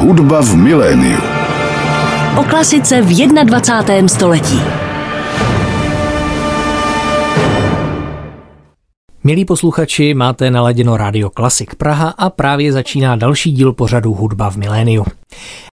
Hudba v miléniu. O klasice v 21. století. Milí posluchači, máte naladěno Radio Klasik Praha a právě začíná další díl pořadu Hudba v miléniu.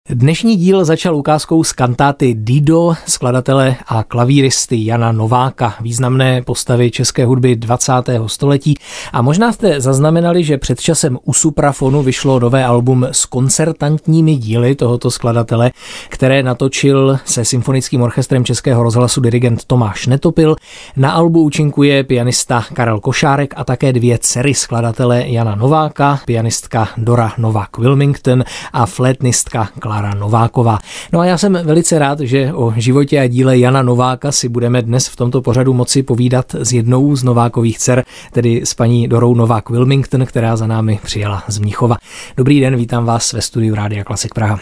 Dnešní díl začal ukázkou z kantáty Dido, skladatele a klavíristy Jana Nováka, významné postavy české hudby 20. století. A možná jste zaznamenali, že před časem u Suprafonu vyšlo nové album s koncertantními díly tohoto skladatele, které natočil se symfonickým orchestrem Českého rozhlasu dirigent Tomáš Netopil. Na albu účinkuje pianista Karel Košárek a také dvě dcery skladatele Jana Nováka, pianistka Dora Novák Wilmington a flétnistka Klára Nováková. No a já jsem velice rád, že o životě a díle Jana Nováka si budeme dnes v tomto pořadu moci povídat s jednou z Novákových dcer, tedy s paní Dorou Novák Wilmington, která za námi přijela z Mnichova. Dobrý den, vítám vás ve studiu Rádia Klasik Praha.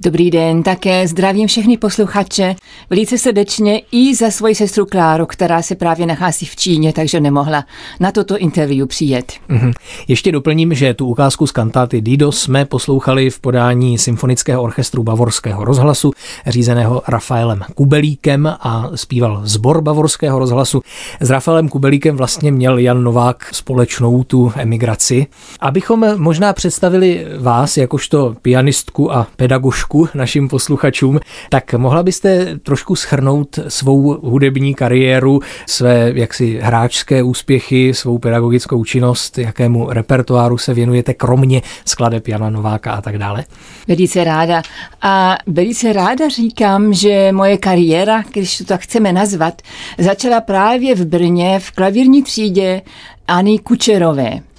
Dobrý den, také zdravím všechny posluchače velice srdečně i za svoji sestru Kláru, která se právě nachází v Číně, takže nemohla na toto interview přijet. Mm-hmm. Ještě doplním, že tu ukázku z kantáty Dido jsme poslouchali v podání Symfonického orchestru Bavorského rozhlasu, řízeného Rafaelem Kubelíkem a zpíval zbor Bavorského rozhlasu. S Rafaelem Kubelíkem vlastně měl Jan Novák společnou tu emigraci. Abychom možná představili vás jakožto pianistku a pedagožku, trošku našim posluchačům, tak mohla byste trošku schrnout svou hudební kariéru, své jaksi hráčské úspěchy, svou pedagogickou činnost, jakému repertoáru se věnujete, kromě skladeb Jana Nováka a tak dále? Velice ráda. A velice ráda říkám, že moje kariéra, když to tak chceme nazvat, začala právě v Brně v klavírní třídě Ani Kučerové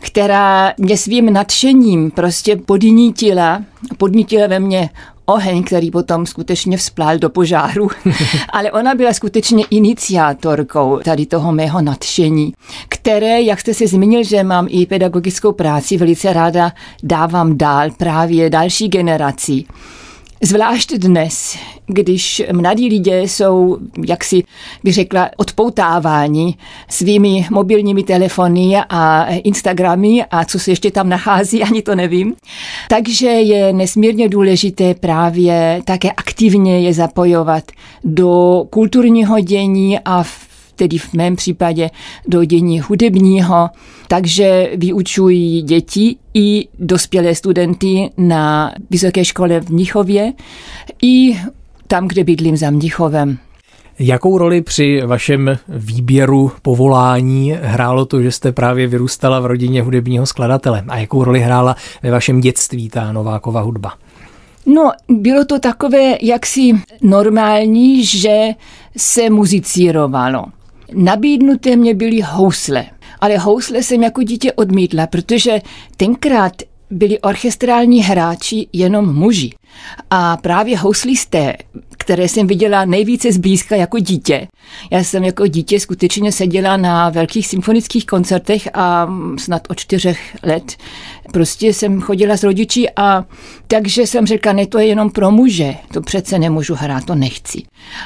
která mě svým nadšením prostě podnítila, podnítila ve mně oheň, který potom skutečně vzplál do požáru, ale ona byla skutečně iniciátorkou tady toho mého nadšení, které, jak jste si zmínil, že mám i pedagogickou práci, velice ráda dávám dál právě další generaci. Zvlášť dnes, když mladí lidé jsou, jak si bych řekla, odpoutáváni svými mobilními telefony a Instagramy a co se ještě tam nachází, ani to nevím. Takže je nesmírně důležité právě také aktivně je zapojovat do kulturního dění a v tedy v mém případě do dění hudebního, takže vyučují děti i dospělé studenty na vysoké škole v Mnichově i tam, kde bydlím za Mnichovem. Jakou roli při vašem výběru povolání hrálo to, že jste právě vyrůstala v rodině hudebního skladatele? A jakou roli hrála ve vašem dětství ta Novákova hudba? No, bylo to takové jaksi normální, že se muzicírovalo. Nabídnuté mě byly housle, ale housle jsem jako dítě odmítla, protože tenkrát byli orchestrální hráči jenom muži. A právě houslisté, které jsem viděla nejvíce zblízka jako dítě. Já jsem jako dítě skutečně seděla na velkých symfonických koncertech a snad od čtyřech let prostě jsem chodila s rodiči a takže jsem řekla, ne, to je jenom pro muže, to přece nemůžu hrát, to nechci.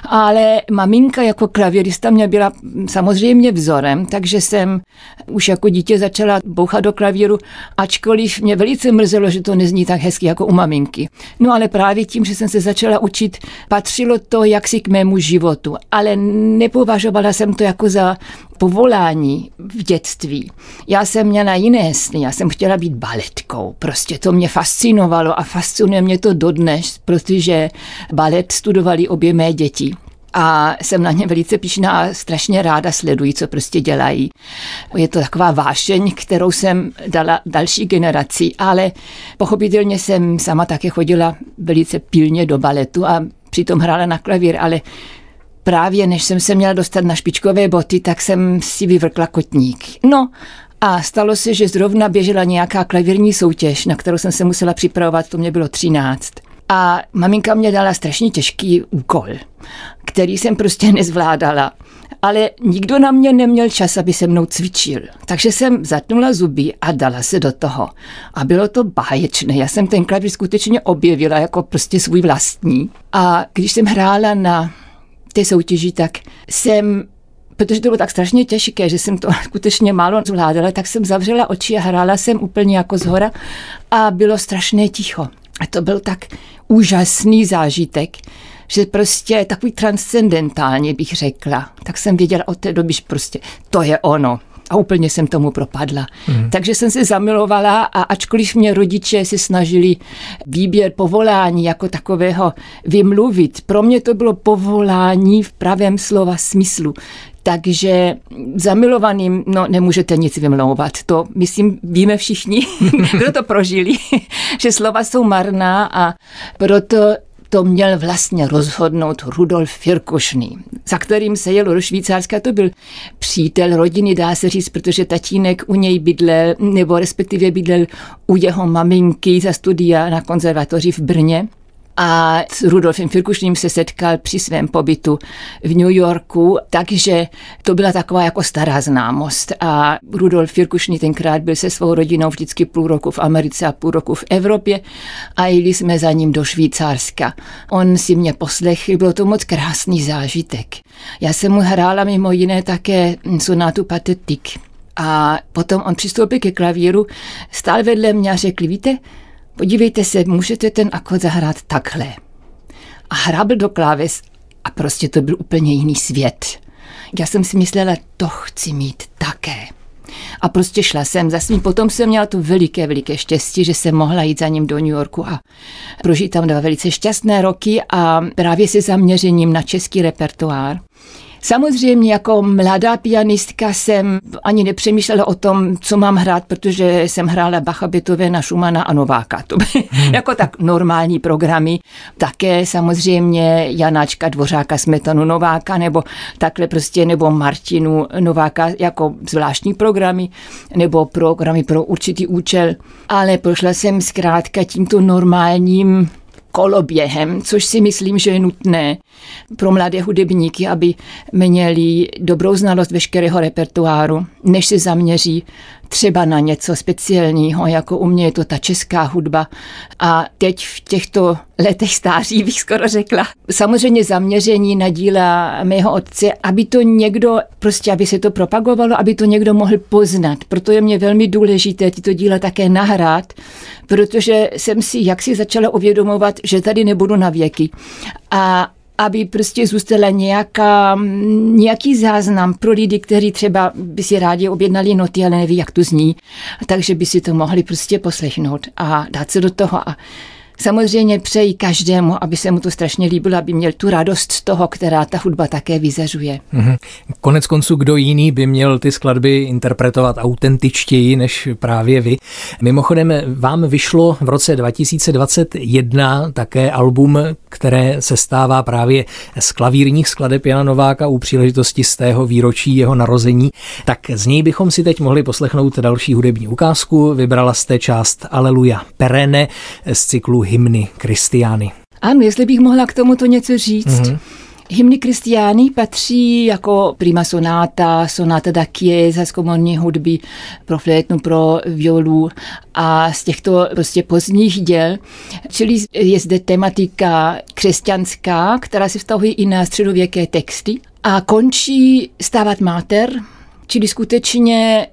Ale maminka jako klavírista mě byla samozřejmě vzorem, takže jsem už jako dítě začala bouchat do klavíru, ačkoliv mě velice mrzelo, že to nezní tak hezky jako u maminky. No ale právě tím, že jsem se začala učit, patřilo to jaksi k mému životu, ale nepovažovala jsem to jako za povolání v dětství. Já jsem měla jiné sny, já jsem chtěla být baletkou. Prostě to mě fascinovalo a fascinuje mě to dodnes, protože balet studovali obě mé děti a jsem na ně velice pišná a strašně ráda sleduji, co prostě dělají. Je to taková vášeň, kterou jsem dala další generaci, ale pochopitelně jsem sama také chodila velice pilně do baletu a přitom hrála na klavír, ale právě než jsem se měla dostat na špičkové boty, tak jsem si vyvrkla kotník. No a stalo se, že zrovna běžela nějaká klavírní soutěž, na kterou jsem se musela připravovat, to mě bylo 13. A maminka mě dala strašně těžký úkol, který jsem prostě nezvládala. Ale nikdo na mě neměl čas, aby se mnou cvičil. Takže jsem zatnula zuby a dala se do toho. A bylo to báječné. Já jsem ten klavír skutečně objevila jako prostě svůj vlastní. A když jsem hrála na té soutěži, tak jsem protože to bylo tak strašně těžké, že jsem to skutečně málo zvládala, tak jsem zavřela oči a hrála jsem úplně jako zhora a bylo strašné ticho. A to byl tak úžasný zážitek, že prostě takový transcendentálně bych řekla. Tak jsem věděla od té doby, že prostě to je ono a úplně jsem tomu propadla. Mm. Takže jsem se zamilovala a ačkoliv mě rodiče si snažili výběr povolání jako takového vymluvit, pro mě to bylo povolání v pravém slova smyslu. Takže zamilovaným, no nemůžete nic vymlouvat. To, myslím, víme všichni, kdo to prožili, že slova jsou marná a proto to měl vlastně rozhodnout Rudolf Firkušný, za kterým se jelo do Švýcarska. To byl přítel rodiny, dá se říct, protože tatínek u něj bydlel, nebo respektive bydlel u jeho maminky za studia na konzervatoři v Brně a s Rudolfem Firkušným se setkal při svém pobytu v New Yorku, takže to byla taková jako stará známost. A Rudolf Firkušný tenkrát byl se svou rodinou vždycky půl roku v Americe a půl roku v Evropě a jeli jsme za ním do Švýcárska. On si mě poslechl, bylo to moc krásný zážitek. Já jsem mu hrála mimo jiné také sonátu Patetik. A potom on přistoupil ke klavíru, stál vedle mě a řekl, víte, podívejte se, můžete ten akord zahrát takhle. A hrábl do kláves a prostě to byl úplně jiný svět. Já jsem si myslela, to chci mít také. A prostě šla jsem za svým. Potom jsem měla to veliké, veliké štěstí, že jsem mohla jít za ním do New Yorku a prožít tam dva velice šťastné roky a právě se zaměřením na český repertoár. Samozřejmě jako mladá pianistka jsem ani nepřemýšlela o tom, co mám hrát, protože jsem hrála Bacha, Beethovena, Schumana a Nováka. To byly hmm. jako tak normální programy. Také samozřejmě Janáčka, Dvořáka, Smetanu, Nováka, nebo takhle prostě, nebo Martinu Nováka jako zvláštní programy, nebo programy pro určitý účel. Ale prošla jsem zkrátka tímto normálním koloběhem, což si myslím, že je nutné pro mladé hudebníky, aby měli dobrou znalost veškerého repertoáru, než se zaměří třeba na něco speciálního, jako u mě je to ta česká hudba. A teď v těchto letech stáří bych skoro řekla. Samozřejmě zaměření na díla mého otce, aby to někdo, prostě aby se to propagovalo, aby to někdo mohl poznat. Proto je mě velmi důležité tyto díla také nahrát, protože jsem si jaksi začala uvědomovat, že tady nebudu na věky. A aby prostě zůstala nějaká, nějaký záznam pro lidi, kteří třeba by si rádi objednali noty, ale neví, jak to zní, takže by si to mohli prostě poslechnout a dát se do toho a Samozřejmě přeji každému, aby se mu to strašně líbilo, aby měl tu radost z toho, která ta hudba také vyzařuje. Mm-hmm. Konec konců, kdo jiný by měl ty skladby interpretovat autentičtěji než právě vy. Mimochodem, vám vyšlo v roce 2021 také album, které se stává právě z klavírních skladeb Jana Nováka u příležitosti z tého výročí jeho narození. Tak z něj bychom si teď mohli poslechnout další hudební ukázku. Vybrala jste část Aleluja Perene z cyklu hymny Kristiány. Ano, jestli bych mohla k tomuto něco říct. Mm-hmm. Hymny Kristiány patří jako prima sonáta, sonáta da chiesa z komorní hudby pro flétnu, pro violu a z těchto prostě pozdních děl. Čili je zde tematika křesťanská, která se vztahuje i na středověké texty a končí stávat mater, čili skutečně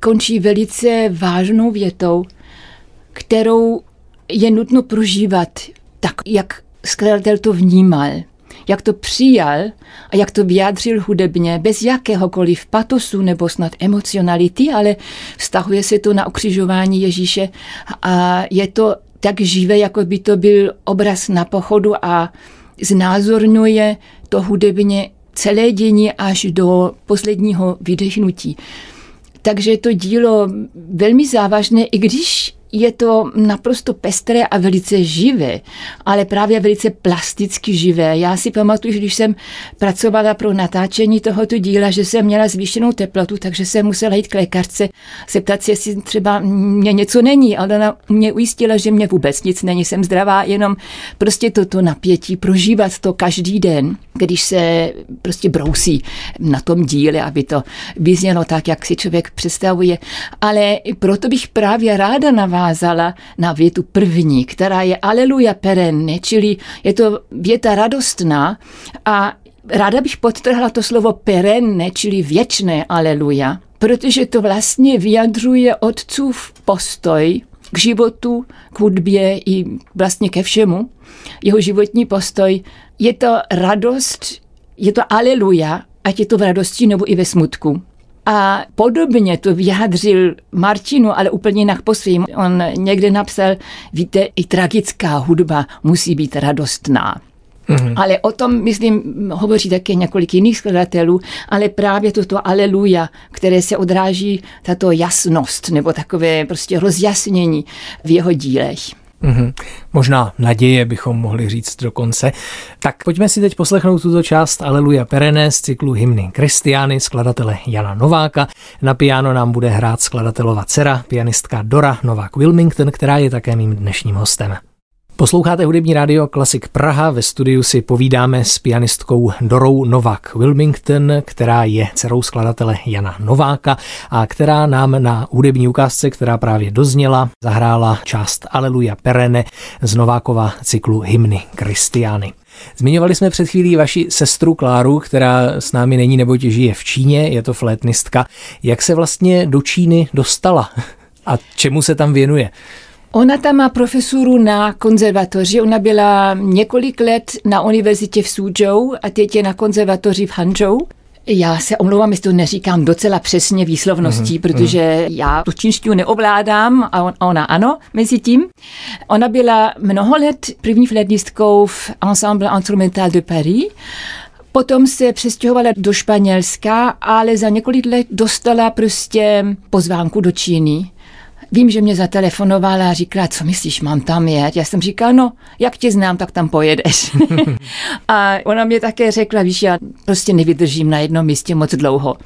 končí velice vážnou větou, kterou je nutno prožívat tak, jak skladatel to vnímal, jak to přijal a jak to vyjádřil hudebně, bez jakéhokoliv patosu nebo snad emocionality, ale vztahuje se to na ukřižování Ježíše a je to tak živé, jako by to byl obraz na pochodu a znázorňuje to hudebně celé dění až do posledního vydechnutí. Takže to dílo velmi závažné, i když je to naprosto pestré a velice živé, ale právě velice plasticky živé. Já si pamatuju, že když jsem pracovala pro natáčení tohoto díla, že jsem měla zvýšenou teplotu, takže jsem musela jít k lékařce, zeptat se, jestli třeba mě něco není, ale ona mě ujistila, že mě vůbec nic není, jsem zdravá, jenom prostě toto napětí, prožívat to každý den, když se prostě brousí na tom díle, aby to vyznělo tak, jak si člověk představuje. Ale proto bych právě ráda na vás navázala na větu první, která je Aleluja perenne, čili je to věta radostná a ráda bych podtrhla to slovo perenne, čili věčné Aleluja, protože to vlastně vyjadřuje otcův postoj k životu, k hudbě i vlastně ke všemu. Jeho životní postoj je to radost, je to aleluja, ať je to v radosti nebo i ve smutku. A podobně to vyjádřil Martinu, ale úplně jinak po svým. On někde napsal, víte, i tragická hudba musí být radostná. Mm-hmm. Ale o tom, myslím, hovoří také několik jiných skladatelů, ale právě toto aleluja, které se odráží tato jasnost nebo takové prostě rozjasnění v jeho dílech. Mm-hmm. Možná naděje bychom mohli říct dokonce. Tak pojďme si teď poslechnout tuto část Aleluja Perene z cyklu hymny Kristiány, skladatele Jana Nováka. Na piano nám bude hrát skladatelova dcera, pianistka Dora Novák Wilmington, která je také mým dnešním hostem. Posloucháte hudební rádio Klasik Praha. Ve studiu si povídáme s pianistkou Dorou Novak Wilmington, která je dcerou skladatele Jana Nováka a která nám na hudební ukázce, která právě dozněla, zahrála část Aleluja Perene z Novákova cyklu hymny Kristiány. Zmiňovali jsme před chvílí vaši sestru Kláru, která s námi není nebo žije v Číně, je to flétnistka. Jak se vlastně do Číny dostala a čemu se tam věnuje? Ona tam má profesuru na konzervatoři. Ona byla několik let na univerzitě v Suzhou a teď je na konzervatoři v Hangzhou. Já se omlouvám, jestli to neříkám docela přesně výslovností, mm-hmm. protože já tu čínštinu neovládám a ona ano, mezi tím. Ona byla mnoho let první flétnistkou v Ensemble Instrumental de Paris Potom se přestěhovala do Španělska, ale za několik let dostala prostě pozvánku do Číny. Vím, že mě zatelefonovala a říkala, co myslíš, mám tam jet? Já jsem říkala, no, jak tě znám, tak tam pojedeš. a ona mě také řekla, víš, já prostě nevydržím na jednom místě moc dlouho.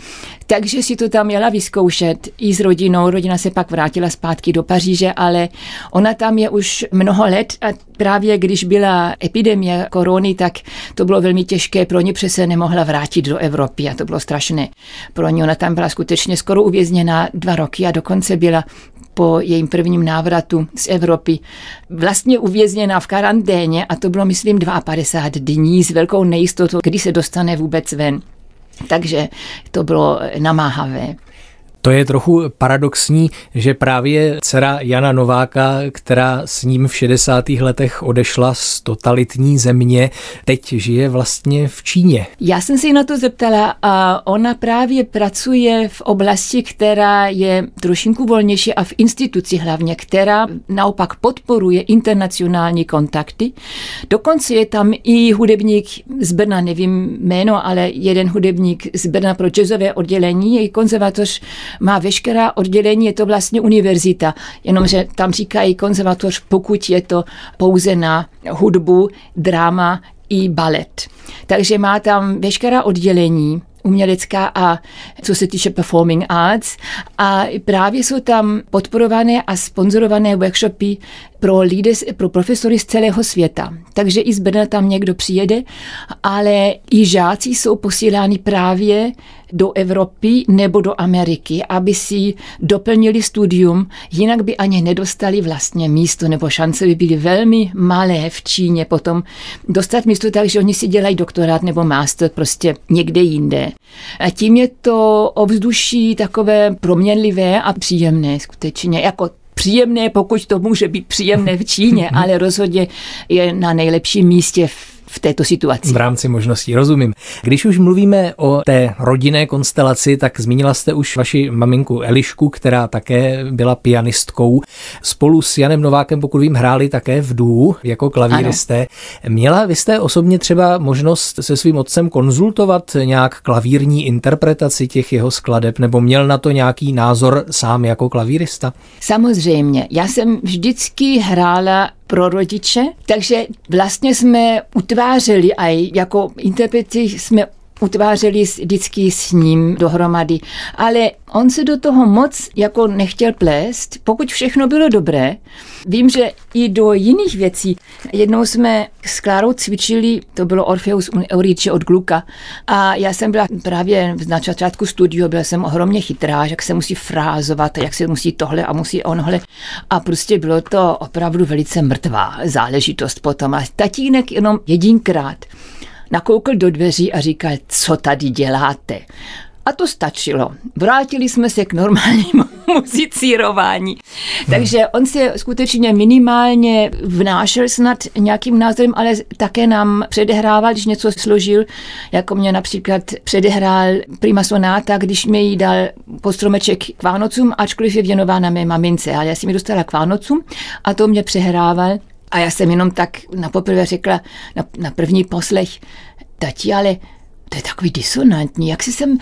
Takže si to tam měla vyzkoušet i s rodinou. Rodina se pak vrátila zpátky do Paříže, ale ona tam je už mnoho let a právě když byla epidemie korony, tak to bylo velmi těžké pro ně, protože se nemohla vrátit do Evropy a to bylo strašné. Pro ně ona tam byla skutečně skoro uvězněna dva roky a dokonce byla po jejím prvním návratu z Evropy vlastně uvězněna v karanténě a to bylo, myslím, 52 dní s velkou nejistotou, kdy se dostane vůbec ven. Takže to bylo namáhavé. To je trochu paradoxní, že právě dcera Jana Nováka, která s ním v 60. letech odešla z totalitní země, teď žije vlastně v Číně. Já jsem se na to zeptala a ona právě pracuje v oblasti, která je trošinku volnější a v instituci hlavně, která naopak podporuje internacionální kontakty. Dokonce je tam i hudebník z Brna, nevím jméno, ale jeden hudebník z Brna pro jazzové oddělení, její konzervatoř má veškerá oddělení, je to vlastně univerzita, jenomže tam říkají konzervatoř, pokud je to pouze na hudbu, drama i balet. Takže má tam veškerá oddělení, umělecká a co se týče performing arts. A právě jsou tam podporované a sponzorované workshopy pro, leaders, pro profesory z celého světa. Takže i z Brna tam někdo přijede, ale i žáci jsou posíláni právě do Evropy nebo do Ameriky, aby si doplnili studium, jinak by ani nedostali vlastně místo, nebo šance by byly velmi malé v Číně potom dostat místo, takže oni si dělají doktorát nebo master prostě někde jinde. A tím je to ovzduší takové proměnlivé a příjemné skutečně, jako příjemné, pokud to může být příjemné v Číně, ale rozhodně je na nejlepším místě v v této situaci. V rámci možností, rozumím. Když už mluvíme o té rodinné konstelaci, tak zmínila jste už vaši maminku Elišku, která také byla pianistkou. Spolu s Janem Novákem, pokud vím, hráli také v dů jako klavíristé. Ano. Měla vy jste osobně třeba možnost se svým otcem konzultovat nějak klavírní interpretaci těch jeho skladeb, nebo měl na to nějaký názor sám jako klavírista? Samozřejmě. Já jsem vždycky hrála pro rodiče, takže vlastně jsme utvářeli a jako interpreti jsme utvářeli vždycky s ním dohromady. Ale on se do toho moc jako nechtěl plést, pokud všechno bylo dobré. Vím, že i do jiných věcí. Jednou jsme s Klárou cvičili, to bylo Orpheus un Eurice od Gluka. A já jsem byla právě na začátku studiu, byla jsem ohromně chytrá, jak se musí frázovat, jak se musí tohle a musí onhle. A prostě bylo to opravdu velice mrtvá záležitost potom. A tatínek jenom jedinkrát nakoukl do dveří a říkal, co tady děláte. A to stačilo. Vrátili jsme se k normálnímu muzicírování. Takže on se skutečně minimálně vnášel snad nějakým názorem, ale také nám předehrával, když něco složil, jako mě například předehrál prima sonáta, když mi jí dal postromeček k Vánocům, ačkoliv je věnována mé mamince. A já si mi dostala k Vánocům a to mě přehrával. A já jsem jenom tak na poprvé řekla, na, na první poslech, tati, ale to je takový disonantní, jak si jsem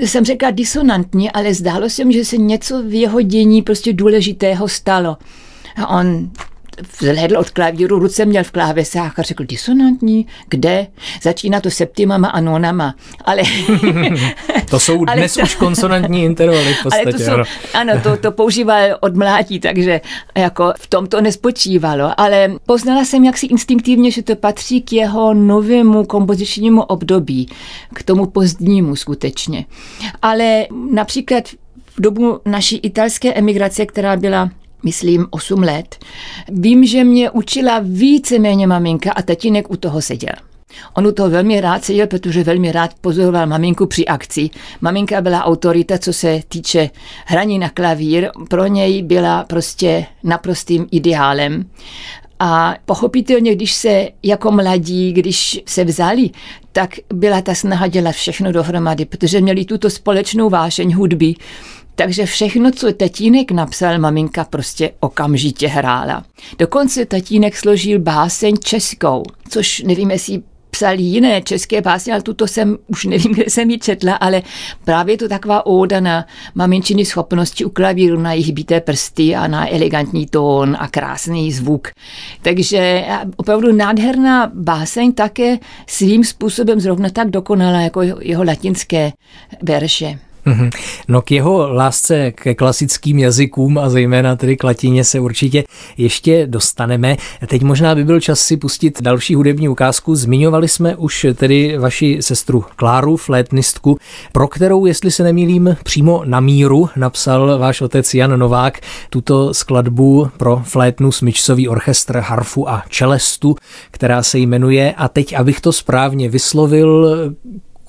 jsem řekla disonantní, ale zdálo se mi, že se něco v jeho dění prostě důležitého stalo. A on vzhledl od klavíru, ruce měl v klávesách a řekl, disonantní, kde? Začíná to septimama a nonama, ale... to jsou dnes to, už konsonantní intervaly v podstatě. Ale to jsou, ano, to, to používal od mládí, takže jako v tom to nespočívalo, ale poznala jsem jaksi instinktivně, že to patří k jeho novému kompozičnímu období, k tomu pozdnímu skutečně. Ale například v dobu naší italské emigrace, která byla myslím, 8 let. Vím, že mě učila víceméně maminka a tatínek u toho seděl. On u toho velmi rád seděl, protože velmi rád pozoroval maminku při akci. Maminka byla autorita, co se týče hraní na klavír. Pro něj byla prostě naprostým ideálem. A pochopitelně, když se jako mladí, když se vzali, tak byla ta snaha dělat všechno dohromady, protože měli tuto společnou vášeň hudby. Takže všechno, co tatínek napsal, maminka prostě okamžitě hrála. Dokonce tatínek složil báseň českou, což nevím, jestli psali jiné české básně, ale tuto jsem, už nevím, kde jsem ji četla, ale právě to taková óda na maminčiny schopnosti u klavíru, na jejich bité prsty a na elegantní tón a krásný zvuk. Takže opravdu nádherná báseň také svým způsobem zrovna tak dokonala jako jeho latinské verše. Mhm. No k jeho lásce ke klasickým jazykům a zejména tedy k latině se určitě ještě dostaneme. Teď možná by byl čas si pustit další hudební ukázku. Zmiňovali jsme už tedy vaši sestru Kláru, flétnistku, pro kterou, jestli se nemýlím, přímo na míru napsal váš otec Jan Novák tuto skladbu pro flétnu, smyčcový orchestr, harfu a čelestu, která se jmenuje, a teď, abych to správně vyslovil,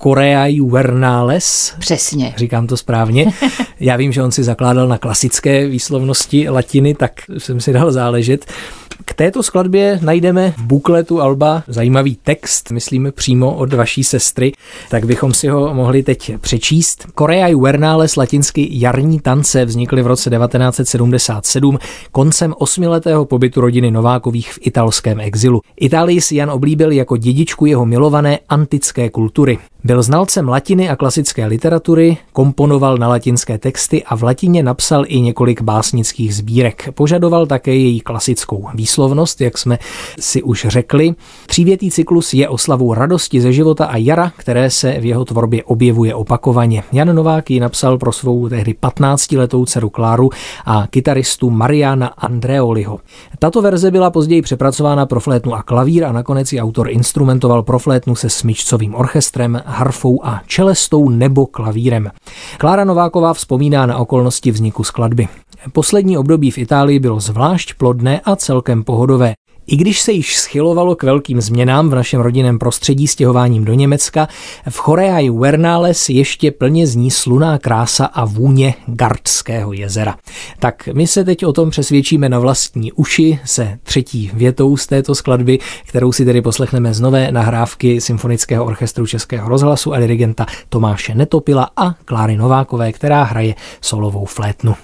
Korea Juvernales. Přesně. Říkám to správně. Já vím, že on si zakládal na klasické výslovnosti latiny, tak jsem si dal záležet. K této skladbě najdeme v bukletu Alba zajímavý text, myslíme přímo od vaší sestry, tak bychom si ho mohli teď přečíst. Korea Juvernales latinsky jarní tance vznikly v roce 1977 koncem osmiletého pobytu rodiny Novákových v italském exilu. Itálii si Jan oblíbil jako dědičku jeho milované antické kultury. Byl znalcem latiny a klasické literatury, komponoval na latinské texty a v latině napsal i několik básnických sbírek. Požadoval také její klasickou výslovnost, jak jsme si už řekli. Třívětý cyklus je oslavou radosti ze života a jara, které se v jeho tvorbě objevuje opakovaně. Jan Novák ji napsal pro svou tehdy 15-letou dceru Kláru a kytaristu Mariana Andreoliho. Tato verze byla později přepracována pro flétnu a klavír a nakonec ji autor instrumentoval pro flétnu se smyčcovým orchestrem, harfou a čelestou nebo klavírem. Klára Nováková vzpomíná na okolnosti vzniku skladby. Poslední období v Itálii bylo zvlášť plodné a celkem pohodové. I když se již schylovalo k velkým změnám v našem rodinném prostředí stěhováním do Německa, v Choreai Wernales ještě plně zní sluná krása a vůně Gardského jezera. Tak my se teď o tom přesvědčíme na vlastní uši se třetí větou z této skladby, kterou si tedy poslechneme z nové nahrávky Symfonického orchestru Českého rozhlasu a dirigenta Tomáše Netopila a Kláry Novákové, která hraje solovou flétnu.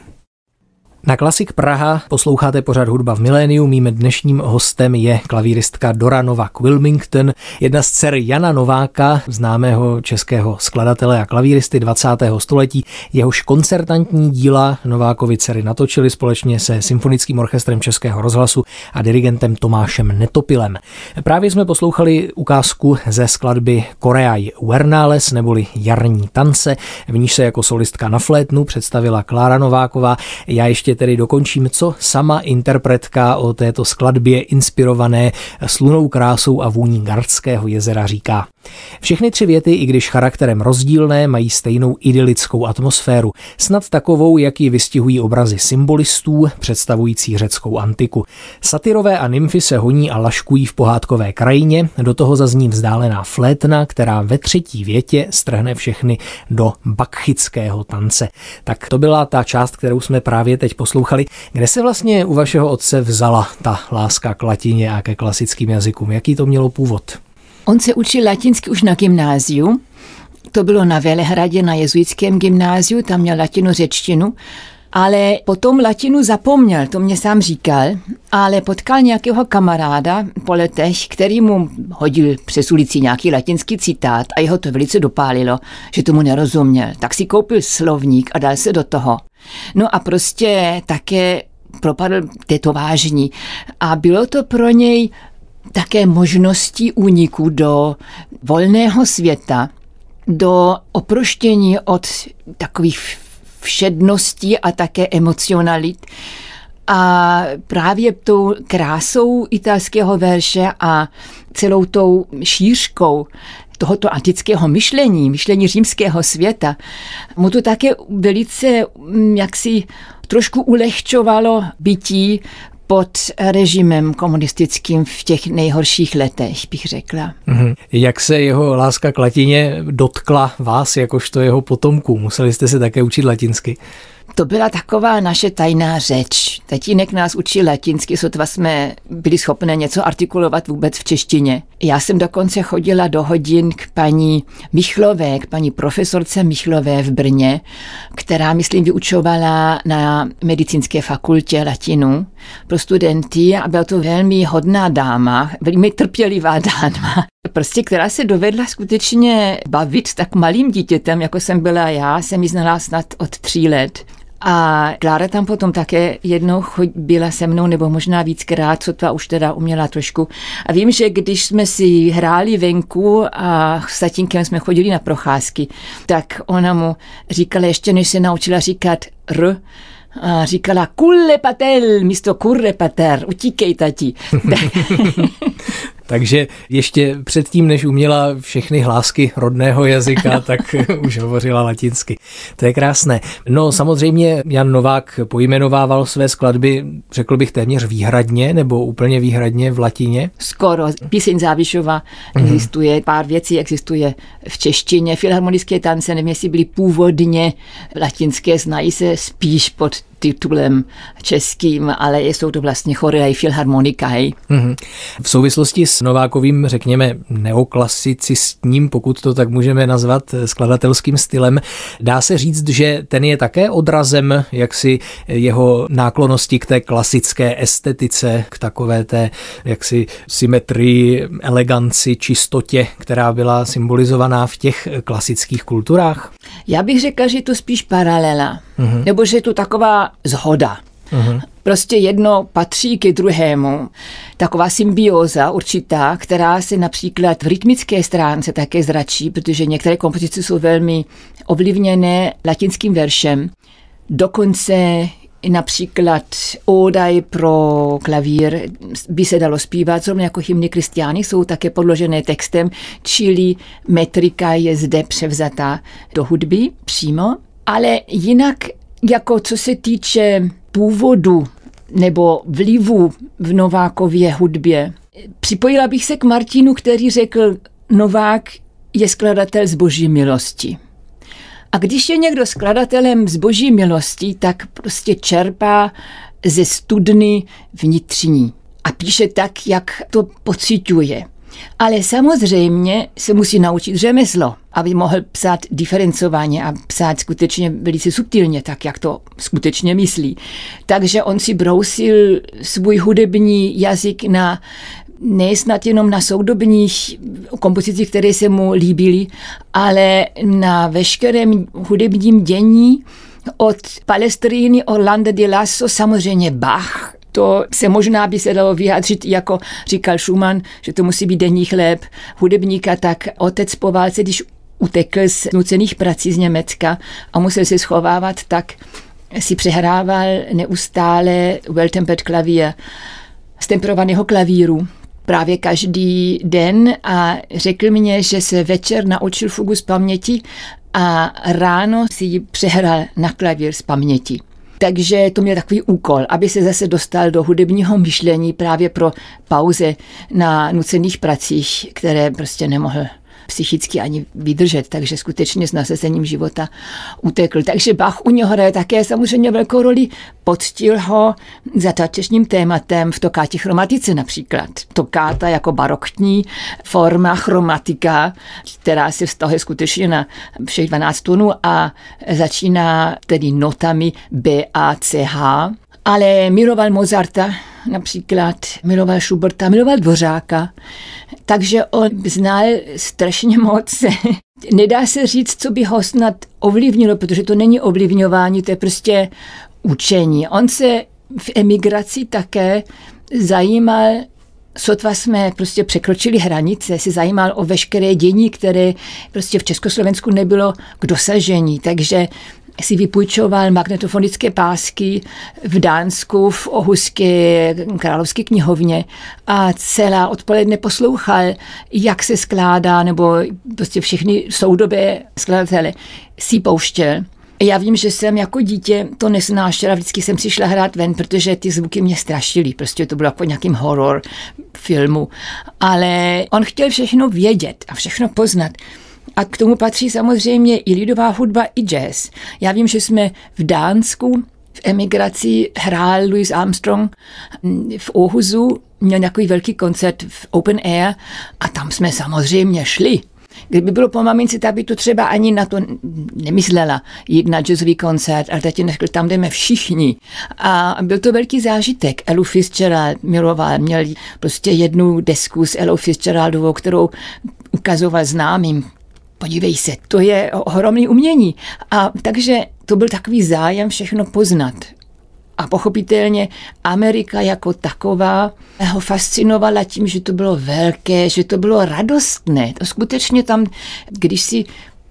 Na Klasik Praha posloucháte pořád hudba v miléniu. Mým dnešním hostem je klavíristka Dora Novak Wilmington, jedna z dcer Jana Nováka, známého českého skladatele a klavíristy 20. století. Jehož koncertantní díla Novákovi dcery natočili společně se Symfonickým orchestrem Českého rozhlasu a dirigentem Tomášem Netopilem. Právě jsme poslouchali ukázku ze skladby Koreaj Wernales neboli Jarní tance, v níž se jako solistka na flétnu představila Klára Nováková. Já ještě tedy dokončím, co sama interpretka o této skladbě inspirované slunou krásou a vůní Gardského jezera říká. Všechny tři věty, i když charakterem rozdílné, mají stejnou idylickou atmosféru, snad takovou, jak ji vystihují obrazy symbolistů, představující řeckou antiku. Satyrové a nymfy se honí a laškují v pohádkové krajině, do toho zazní vzdálená flétna, která ve třetí větě strhne všechny do bakchického tance. Tak to byla ta část, kterou jsme právě teď poslouchali. Kde se vlastně u vašeho otce vzala ta láska k latině a ke klasickým jazykům? Jaký to mělo původ? On se učil latinsky už na gymnáziu. To bylo na Velehradě na jezuitském gymnáziu, tam měl latinu řečtinu. Ale potom latinu zapomněl, to mě sám říkal, ale potkal nějakého kamaráda po letech, který mu hodil přes ulici nějaký latinský citát a jeho to velice dopálilo, že tomu nerozuměl. Tak si koupil slovník a dal se do toho. No a prostě také propadl tetovážní. A bylo to pro něj také možností úniku do volného světa, do oproštění od takových všedností a také emocionalit. A právě tou krásou italského verše a celou tou šířkou tohoto antického myšlení, myšlení římského světa, mu to také velice mm, jaksi trošku ulehčovalo bytí pod režimem komunistickým v těch nejhorších letech, bych řekla. Mm-hmm. Jak se jeho láska k latině dotkla vás, jakožto jeho potomků? Museli jste se také učit latinsky? To byla taková naše tajná řeč. Tatínek nás učil latinsky, sotva jsme byli schopni něco artikulovat vůbec v češtině. Já jsem dokonce chodila do hodin k paní Michlové, k paní profesorce Michlové v Brně, která, myslím, vyučovala na medicínské fakultě latinu pro studenty a byla to velmi hodná dáma, velmi trpělivá dáma, prostě která se dovedla skutečně bavit s tak malým dítětem, jako jsem byla já, jsem ji znala snad od tří let. A Klára tam potom také jednou byla se mnou, nebo možná víckrát, co to už teda uměla trošku. A vím, že když jsme si hráli venku a s tatínkem jsme chodili na procházky, tak ona mu říkala, ještě než se naučila říkat R, a říkala kulle patel místo kurre pater, utíkej tati. Takže ještě předtím, než uměla všechny hlásky rodného jazyka, tak už hovořila latinsky. To je krásné. No samozřejmě Jan Novák pojmenovával své skladby, řekl bych téměř výhradně nebo úplně výhradně v latině. Skoro. Píseň Závišova mm-hmm. existuje, pár věcí existuje v češtině. Filharmonické tance, nevím, jestli byly původně latinské, znají se spíš pod titulem českým, ale jsou to vlastně chory i filharmonika. Hej. Mm-hmm. V souvislosti s Novákovým, řekněme, neoklasicistním, pokud to tak můžeme nazvat, skladatelským stylem, dá se říct, že ten je také odrazem jaksi jeho náklonosti k té klasické estetice, k takové té jaksi symetrii, eleganci, čistotě, která byla symbolizovaná v těch klasických kulturách? Já bych řekla, že je to spíš paralela, mm-hmm. nebo že je to taková zhoda. Mm-hmm. Prostě jedno patří ke druhému. Taková symbioza určitá, která se například v rytmické stránce také zračí, protože některé kompozice jsou velmi ovlivněné latinským veršem. Dokonce například Odaj pro klavír by se dalo zpívat, zrovna jako hymny křesťány jsou také podložené textem, čili metrika je zde převzatá do hudby přímo, ale jinak jako co se týče původu nebo vlivu v Novákově hudbě, připojila bych se k Martinu, který řekl, Novák je skladatel z boží milosti. A když je někdo skladatelem z boží milosti, tak prostě čerpá ze studny vnitřní a píše tak, jak to pociťuje. Ale samozřejmě se musí naučit řemeslo, aby mohl psát diferencovaně a psát skutečně velice subtilně, tak jak to skutečně myslí. Takže on si brousil svůj hudební jazyk na ne snad jenom na soudobních kompozicích, které se mu líbily, ale na veškerém hudebním dění od Palestríny, Orlando di Lasso, samozřejmě Bach, to se možná by se dalo vyjádřit, jako říkal Schumann, že to musí být denní chléb hudebníka, tak otec po válce, když utekl z nucených prací z Německa a musel se schovávat, tak si přehrával neustále well-tempered klavír z temperovaného klavíru právě každý den a řekl mě, že se večer naučil fugu z paměti a ráno si ji přehrál na klavír z paměti. Takže to měl takový úkol, aby se zase dostal do hudebního myšlení právě pro pauze na nucených pracích, které prostě nemohl psychicky ani vydržet, takže skutečně s nasazením života utekl. Takže Bach u něho hraje také samozřejmě velkou roli, poctil ho za začešním tématem v tokátě chromatice například. Tokáta jako barokní forma chromatika, která se vztahuje skutečně na všech 12 tónů a začíná tedy notami B, A, C, H, ale miloval Mozarta například, miloval Schuberta, miloval Dvořáka, takže on znal strašně moc. Nedá se říct, co by ho snad ovlivnilo, protože to není ovlivňování, to je prostě učení. On se v emigraci také zajímal sotva jsme prostě překročili hranice, se zajímal o veškeré dění, které prostě v Československu nebylo k dosažení. Takže si vypůjčoval magnetofonické pásky v Dánsku, v Ohuské královské knihovně a celá odpoledne poslouchal, jak se skládá, nebo prostě všechny soudobé skladatele si pouštěl. Já vím, že jsem jako dítě to nesnášela, vždycky jsem si šla hrát ven, protože ty zvuky mě strašily, prostě to bylo jako nějakým horor filmu. Ale on chtěl všechno vědět a všechno poznat. A k tomu patří samozřejmě i lidová hudba, i jazz. Já vím, že jsme v Dánsku v emigraci hrál Louis Armstrong v Ohuzu, měl nějaký velký koncert v Open Air a tam jsme samozřejmě šli. Kdyby bylo po mamince, tak by to třeba ani na to nemyslela jít na jazzový koncert, ale teď řekl, tam jdeme všichni. A byl to velký zážitek. Elu Fitzgerald miloval, měl prostě jednu desku s Elu Fitzgeraldovou, kterou ukazoval známým podívej se, to je ohromný umění. A takže to byl takový zájem všechno poznat. A pochopitelně Amerika jako taková ho fascinovala tím, že to bylo velké, že to bylo radostné. To skutečně tam, když si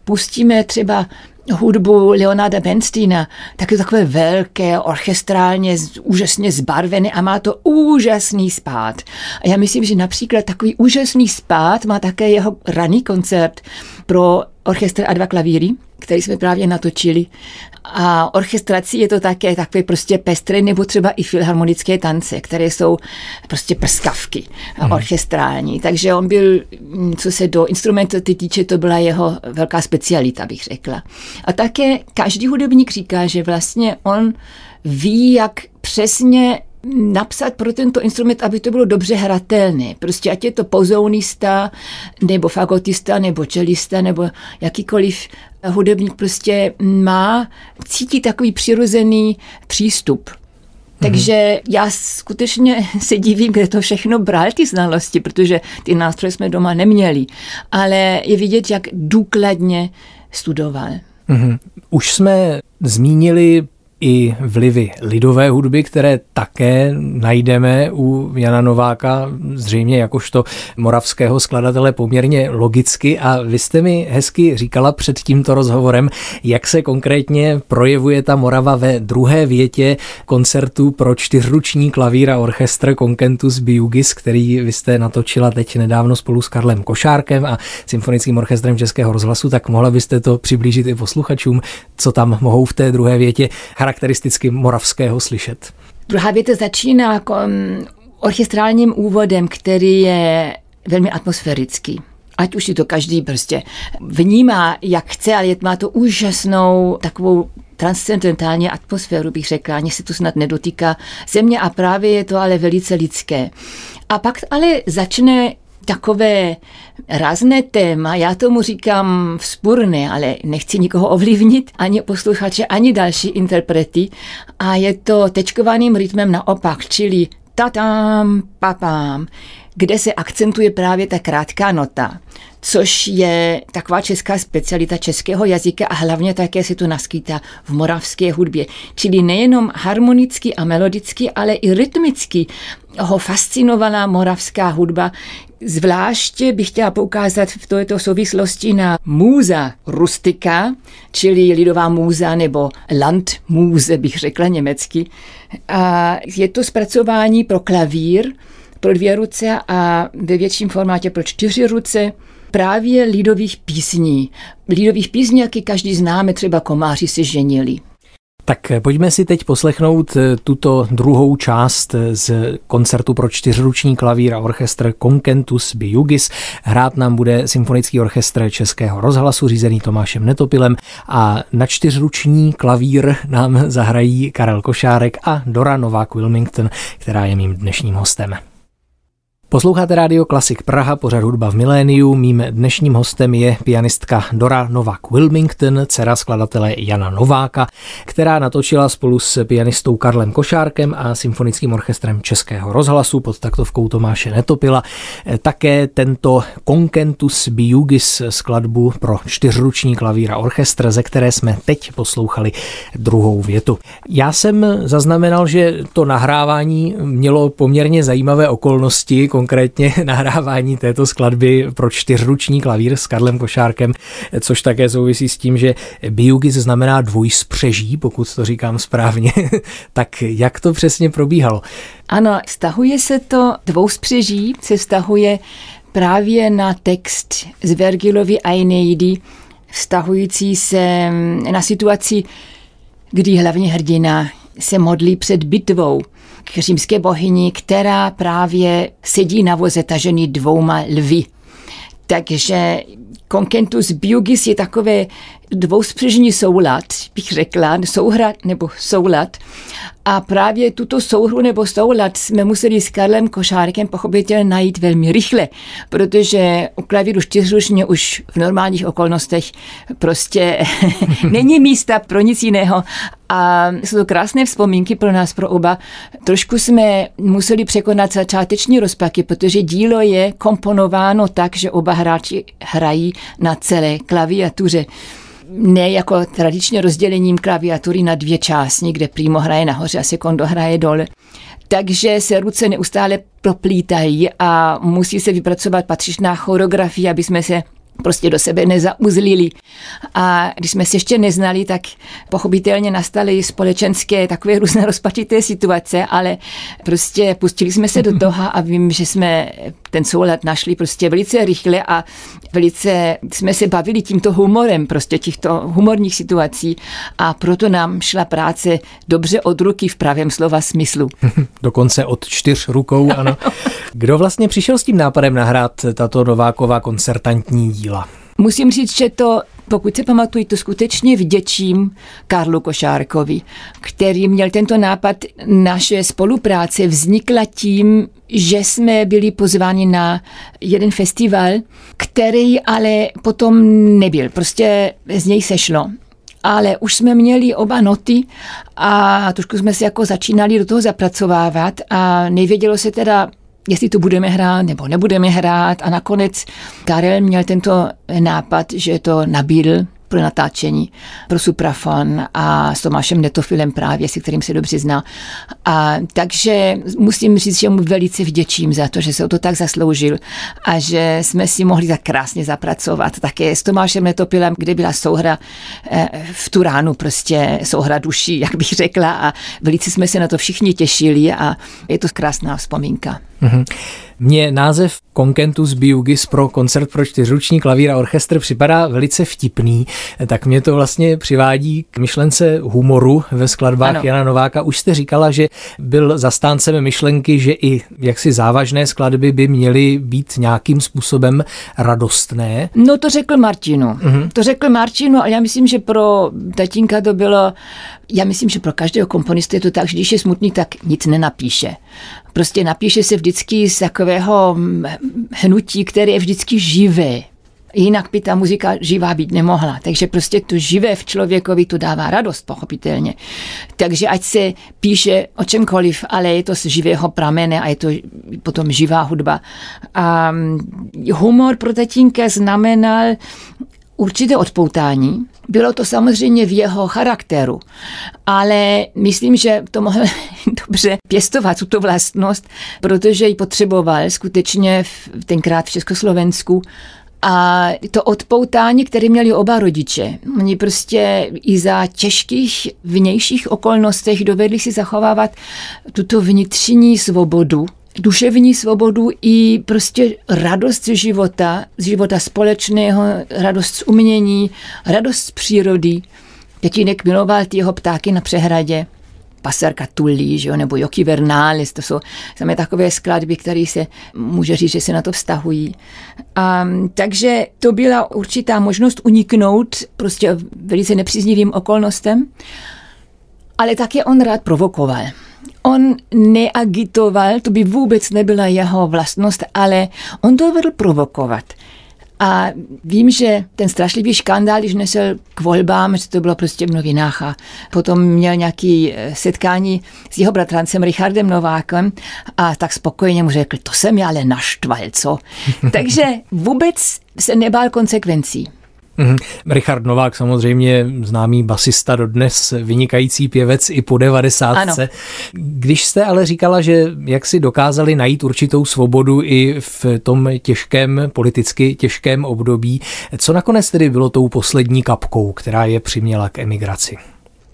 pustíme třeba hudbu Leonarda Bernsteina, tak je takové velké, orchestrálně, úžasně zbarvené a má to úžasný spát. A já myslím, že například takový úžasný spát má také jeho raný koncert pro orchestr a dva klavíry, který jsme právě natočili. A orchestrací je to také takové prostě pestré, nebo třeba i filharmonické tance, které jsou prostě prskavky hmm. orchestrální. Takže on byl, co se do instrumentu týče, to byla jeho velká specialita, bych řekla. A také každý hudebník říká, že vlastně on ví, jak přesně napsat pro tento instrument, aby to bylo dobře hratelné. Prostě ať je to pozounista, nebo fagotista, nebo čelista, nebo jakýkoliv hudebník prostě má, cítí takový přirozený přístup. Takže já skutečně se divím, kde to všechno bral, ty znalosti, protože ty nástroje jsme doma neměli. Ale je vidět, jak důkladně studoval. Mm-hmm. Už jsme zmínili i vlivy lidové hudby, které také najdeme u Jana Nováka, zřejmě jakožto moravského skladatele poměrně logicky. A vy jste mi hezky říkala před tímto rozhovorem, jak se konkrétně projevuje ta Morava ve druhé větě koncertu pro čtyřruční klavír a orchestr Concentus Biugis, který vy jste natočila teď nedávno spolu s Karlem Košárkem a Symfonickým orchestrem Českého rozhlasu, tak mohla byste to přiblížit i posluchačům, co tam mohou v té druhé větě charakteristicky moravského slyšet. Druhá věta začíná jako mm, orchestrálním úvodem, který je velmi atmosférický. Ať už si to každý prostě vnímá, jak chce, ale má to úžasnou takovou transcendentální atmosféru, bych řekla, ani se to snad nedotýká země a právě je to ale velice lidské. A pak ale začne takové rázné téma, já tomu říkám vzpůrné, ale nechci nikoho ovlivnit, ani posluchače, ani další interprety. A je to tečkovaným rytmem naopak, čili tatam, papám, kde se akcentuje právě ta krátká nota, což je taková česká specialita českého jazyka a hlavně také se to naskýtá v moravské hudbě. Čili nejenom harmonicky a melodicky, ale i rytmicky ho fascinovala moravská hudba. Zvláště bych chtěla poukázat v této souvislosti na můza rustika, čili lidová můza nebo landmúze, bych řekla německy. A je to zpracování pro klavír, pro dvě ruce a ve větším formátě pro čtyři ruce právě lidových písní. Lidových písní, jaké každý známe, třeba komáři se ženili. Tak pojďme si teď poslechnout eh, tuto druhou část eh, z koncertu pro čtyřruční klavír a orchestr Concentus Biugis. Hrát nám bude Symfonický orchestr Českého rozhlasu řízený Tomášem Netopilem a na čtyřruční klavír nám zahrají Karel Košárek a Dora Novák Wilmington, která je mým dnešním hostem. Posloucháte rádio Klasik Praha, pořad hudba v miléniu. Mým dnešním hostem je pianistka Dora Novak Wilmington, dcera skladatele Jana Nováka, která natočila spolu s pianistou Karlem Košárkem a symfonickým orchestrem Českého rozhlasu pod taktovkou Tomáše Netopila také tento Concentus Biugis skladbu pro čtyřruční klavír a orchestr, ze které jsme teď poslouchali druhou větu. Já jsem zaznamenal, že to nahrávání mělo poměrně zajímavé okolnosti, konkrétně nahrávání této skladby pro čtyřruční klavír s Karlem Košárkem, což také souvisí s tím, že Biugis znamená dvojspřeží, pokud to říkám správně. tak jak to přesně probíhalo? Ano, vztahuje se to dvouspřeží, se vztahuje právě na text z Vergilovy Aeneidy, vztahující se na situaci, kdy hlavní hrdina se modlí před bitvou k římské bohyni, která právě sedí na voze tažený dvouma lvy. Takže Concentus biugis je takové dvouspřežní soulad, bych řekla, souhra nebo soulad. A právě tuto souhru nebo soulad jsme museli s Karlem Košárkem pochopitelně najít velmi rychle, protože u klavíru čtyřručně už v normálních okolnostech prostě není místa pro nic jiného. A jsou to krásné vzpomínky pro nás, pro oba. Trošku jsme museli překonat začáteční rozpaky, protože dílo je komponováno tak, že oba hráči hrají na celé klaviatuře ne jako tradičně rozdělením klaviatury na dvě části, kde primo hraje nahoře a sekondo hraje dole. Takže se ruce neustále proplítají a musí se vypracovat patřičná choreografie, aby jsme se prostě do sebe nezauzlili. A když jsme se ještě neznali, tak pochopitelně nastaly společenské takové různé rozpačité situace, ale prostě pustili jsme se do toho a vím, že jsme ten soulad našli prostě velice rychle a velice jsme se bavili tímto humorem, prostě těchto humorních situací a proto nám šla práce dobře od ruky v pravém slova smyslu. Dokonce od čtyř rukou, ano. Kdo vlastně přišel s tím nápadem nahrát tato Nováková koncertantní díla? Musím říct, že to pokud se pamatuju, to skutečně vděčím Karlu Košárkovi, který měl tento nápad. Naše spolupráce vznikla tím, že jsme byli pozváni na jeden festival, který ale potom nebyl. Prostě z něj sešlo ale už jsme měli oba noty a trošku jsme se jako začínali do toho zapracovávat a nevědělo se teda, jestli to budeme hrát nebo nebudeme hrát. A nakonec Karel měl tento nápad, že to nabídl pro natáčení, pro suprafon a s Tomášem Netofilem právě, si kterým se dobře zná. A takže musím říct, že mu velice vděčím za to, že se o to tak zasloužil a že jsme si mohli tak krásně zapracovat. Také s Tomášem Netopilem, kde byla souhra eh, v Turánu, prostě souhra duší, jak bych řekla a velice jsme se na to všichni těšili a je to krásná vzpomínka. Mm-hmm. Mně název Concentus Biugis pro koncert pro čtyřruční klavír a orchestr připadá velice vtipný, tak mě to vlastně přivádí k myšlence humoru ve skladbách ano. Jana Nováka. Už jste říkala, že byl zastáncem myšlenky, že i jaksi závažné skladby by měly být nějakým způsobem radostné. No to řekl Martinu. Mm-hmm. To řekl Martinu a já myslím, že pro tatínka to bylo, já myslím, že pro každého komponistu je to tak, že když je smutný, tak nic nenapíše. Prostě napíše se vždycky z takového hnutí, které je vždycky živé. Jinak by ta muzika živá být nemohla. Takže prostě to živé v člověkovi to dává radost, pochopitelně. Takže ať se píše o čemkoliv, ale je to z živého pramene a je to potom živá hudba. A humor pro tatínka znamenal určité odpoutání. Bylo to samozřejmě v jeho charakteru, ale myslím, že to mohl dobře pěstovat, tuto vlastnost, protože ji potřeboval skutečně v, tenkrát v Československu. A to odpoutání, které měli oba rodiče, oni prostě i za těžkých vnějších okolnostech dovedli si zachovávat tuto vnitřní svobodu, duševní svobodu i prostě radost z života, z života společného, radost z umění, radost z přírody. Tetínek miloval ty jeho ptáky na přehradě. Pasarka Tully, že jo, nebo Joky Vernalis, to jsou samé takové skladby, které se může říct, že se na to vztahují. A, takže to byla určitá možnost uniknout prostě velice nepříznivým okolnostem, ale také on rád provokoval. On neagitoval, to by vůbec nebyla jeho vlastnost, ale on dovedl provokovat. A vím, že ten strašlivý škandál, když nesel k volbám, že to bylo prostě v novinách a potom měl nějaký eh, setkání s jeho bratrancem Richardem Novákem a tak spokojeně mu řekl, to jsem já ale naštval, co? Takže vůbec se nebál konsekvencí. Mm-hmm. Richard Novák samozřejmě známý basista dodnes, vynikající pěvec i po devadesátce. Když jste ale říkala, že jak si dokázali najít určitou svobodu i v tom těžkém, politicky těžkém období, co nakonec tedy bylo tou poslední kapkou, která je přiměla k emigraci?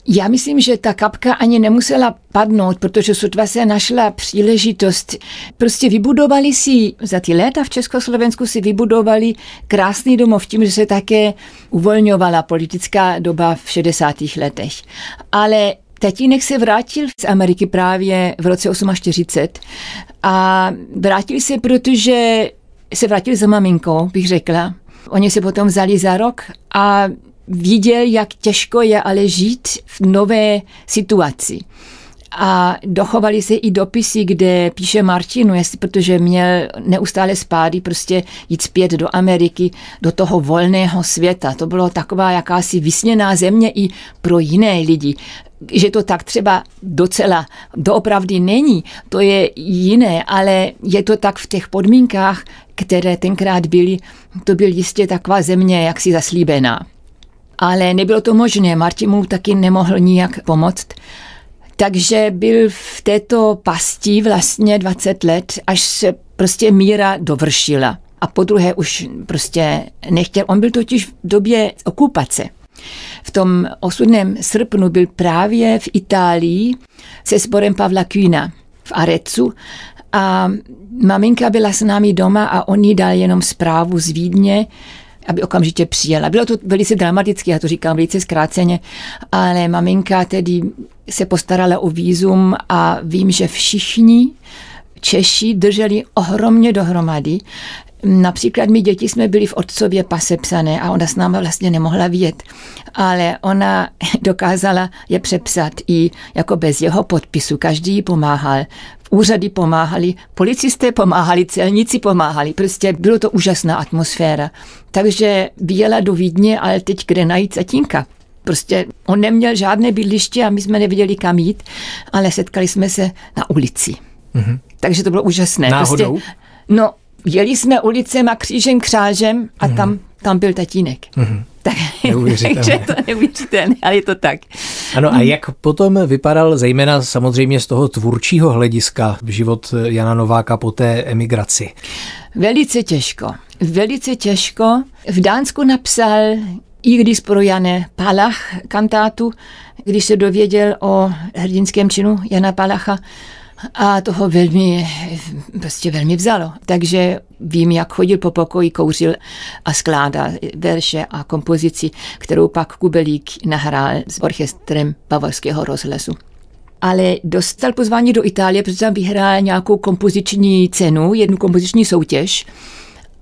Já myslím, že ta kapka ani nemusela padnout, protože sotva se našla příležitost. Prostě vybudovali si, za ty léta v Československu si vybudovali krásný domov tím, že se také uvolňovala politická doba v 60. letech. Ale Tatínek se vrátil z Ameriky právě v roce 48 a vrátil se, protože se vrátil za maminkou, bych řekla. Oni se potom vzali za rok a viděl, jak těžko je ale žít v nové situaci. A dochovali se i dopisy, kde píše Martinu, jestli, protože měl neustále spády prostě jít zpět do Ameriky, do toho volného světa. To bylo taková jakási vysněná země i pro jiné lidi. Že to tak třeba docela doopravdy není, to je jiné, ale je to tak v těch podmínkách, které tenkrát byly, to byl jistě taková země jaksi zaslíbená ale nebylo to možné. Martin mu taky nemohl nijak pomoct. Takže byl v této pasti vlastně 20 let, až se prostě míra dovršila. A po druhé už prostě nechtěl. On byl totiž v době okupace. V tom osudném srpnu byl právě v Itálii se sborem Pavla Kühna v Arecu a maminka byla s námi doma a on jí dal jenom zprávu z Vídně, aby okamžitě přijela. Bylo to velice dramatické, já to říkám velice zkráceně, ale maminka tedy se postarala o výzum a vím, že všichni Češi drželi ohromně dohromady. Například my děti jsme byli v otcově pase psané a ona s náma vlastně nemohla vidět, ale ona dokázala je přepsat i jako bez jeho podpisu. Každý jí pomáhal úřady pomáhali, policisté pomáhali, celníci pomáhali. Prostě bylo to úžasná atmosféra. Takže vyjela do Vídně, ale teď kde najít zatínka? Prostě on neměl žádné bydliště a my jsme nevěděli kam jít, ale setkali jsme se na ulici. Mm-hmm. Takže to bylo úžasné. Náhodou? Prostě, no, jeli jsme ulicem a křížem křážem a mm-hmm. tam, tam byl tatínek. Mm-hmm. Tak, takže to neuvěřitelné, ale je to tak. Ano a jak potom vypadal zejména samozřejmě z toho tvůrčího hlediska život Jana Nováka po té emigraci? Velice těžko. Velice těžko. V Dánsku napsal i když pro Jane Palach kantátu, když se dověděl o hrdinském činu Jana Palacha, a toho velmi, prostě velmi vzalo. Takže vím, jak chodil po pokoji, kouřil a skládal verše a kompozici, kterou pak Kubelík nahrál s orchestrem Bavorského rozhlasu ale dostal pozvání do Itálie, protože tam vyhrál nějakou kompoziční cenu, jednu kompoziční soutěž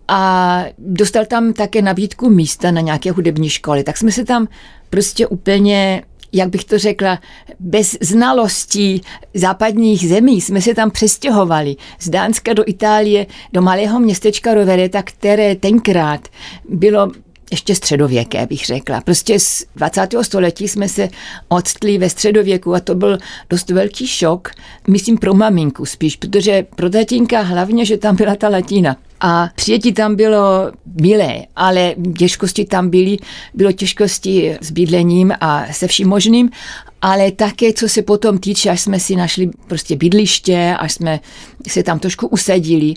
a dostal tam také nabídku místa na nějaké hudební škole. Tak jsme se tam prostě úplně jak bych to řekla, bez znalostí západních zemí jsme se tam přestěhovali z Dánska do Itálie, do malého městečka Rovereta, které tenkrát bylo ještě středověké, bych řekla. Prostě z 20. století jsme se odstli ve středověku a to byl dost velký šok, myslím pro maminku spíš, protože pro tatínka hlavně, že tam byla ta latina. A přijetí tam bylo milé, ale těžkosti tam byly, bylo těžkosti s bydlením a se vším možným, ale také, co se potom týče, až jsme si našli prostě bydliště, až jsme se tam trošku usadili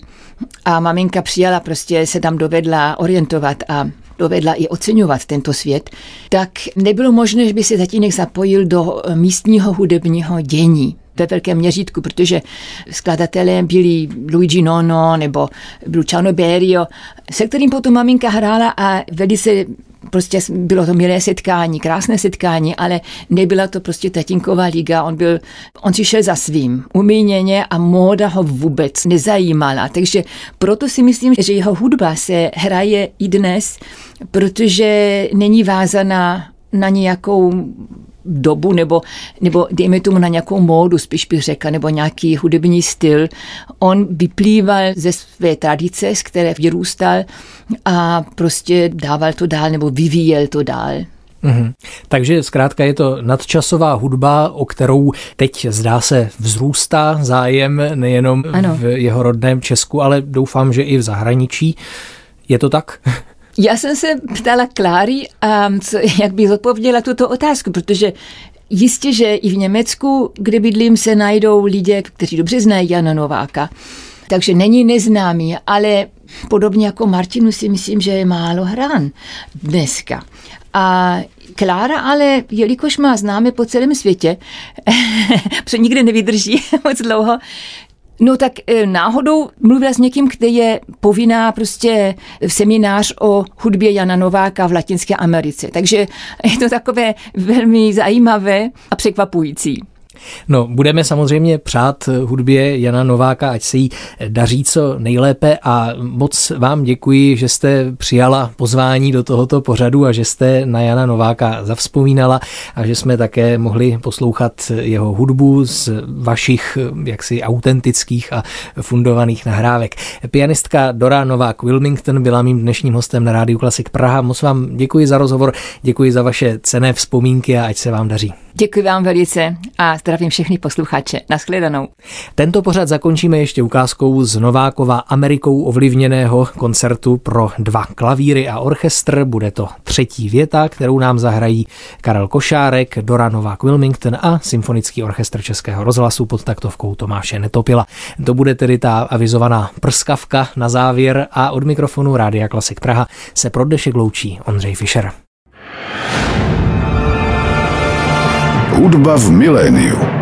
a maminka přijala, prostě se tam dovedla orientovat a dovedla i oceňovat tento svět, tak nebylo možné, že by se tatínek zapojil do místního hudebního dění. ve velkém měřítku, protože skladatelé byli Luigi Nono nebo Luciano Berio, se kterým potom maminka hrála a velice prostě bylo to milé setkání, krásné setkání, ale nebyla to prostě tatínková liga, on byl, on si šel za svým, umíněně a móda ho vůbec nezajímala, takže proto si myslím, že jeho hudba se hraje i dnes, protože není vázaná na nějakou dobu nebo, nebo dejme tomu na nějakou módu, spíš bych řekla, nebo nějaký hudební styl. On vyplýval ze své tradice, z které vyrůstal a prostě dával to dál nebo vyvíjel to dál. Mm-hmm. Takže zkrátka je to nadčasová hudba, o kterou teď zdá se vzrůstá zájem nejenom ano. v jeho rodném Česku, ale doufám, že i v zahraničí. Je to tak? Já jsem se ptala Kláry, a co, jak by zodpověděla tuto otázku, protože jistě, že i v Německu, kde bydlím, se najdou lidé, kteří dobře znají Jana Nováka. Takže není neznámý, ale podobně jako Martinu si myslím, že je málo hrán dneska. A Klára ale, jelikož má známe po celém světě, protože nikdy nevydrží moc dlouho, No tak e, náhodou mluvila s někým, který je povinná prostě v seminář o hudbě Jana Nováka v Latinské Americe. Takže je to takové velmi zajímavé a překvapující. No, budeme samozřejmě přát hudbě Jana Nováka, ať se jí daří co nejlépe a moc vám děkuji, že jste přijala pozvání do tohoto pořadu a že jste na Jana Nováka zavzpomínala a že jsme také mohli poslouchat jeho hudbu z vašich jaksi autentických a fundovaných nahrávek. Pianistka Dora Novák Wilmington byla mým dnešním hostem na Rádiu Klasik Praha. Moc vám děkuji za rozhovor, děkuji za vaše cené vzpomínky a ať se vám daří. Děkuji vám velice a zdravím všechny posluchače. Naschledanou. Tento pořad zakončíme ještě ukázkou z Novákova Amerikou ovlivněného koncertu pro dva klavíry a orchestr. Bude to třetí věta, kterou nám zahrají Karel Košárek, Dora Novák Wilmington a Symfonický orchestr Českého rozhlasu pod taktovkou Tomáše Netopila. To bude tedy ta avizovaná prskavka na závěr a od mikrofonu Rádia Klasik Praha se pro dnešek loučí Ondřej Fischer. Hudba v miléniu.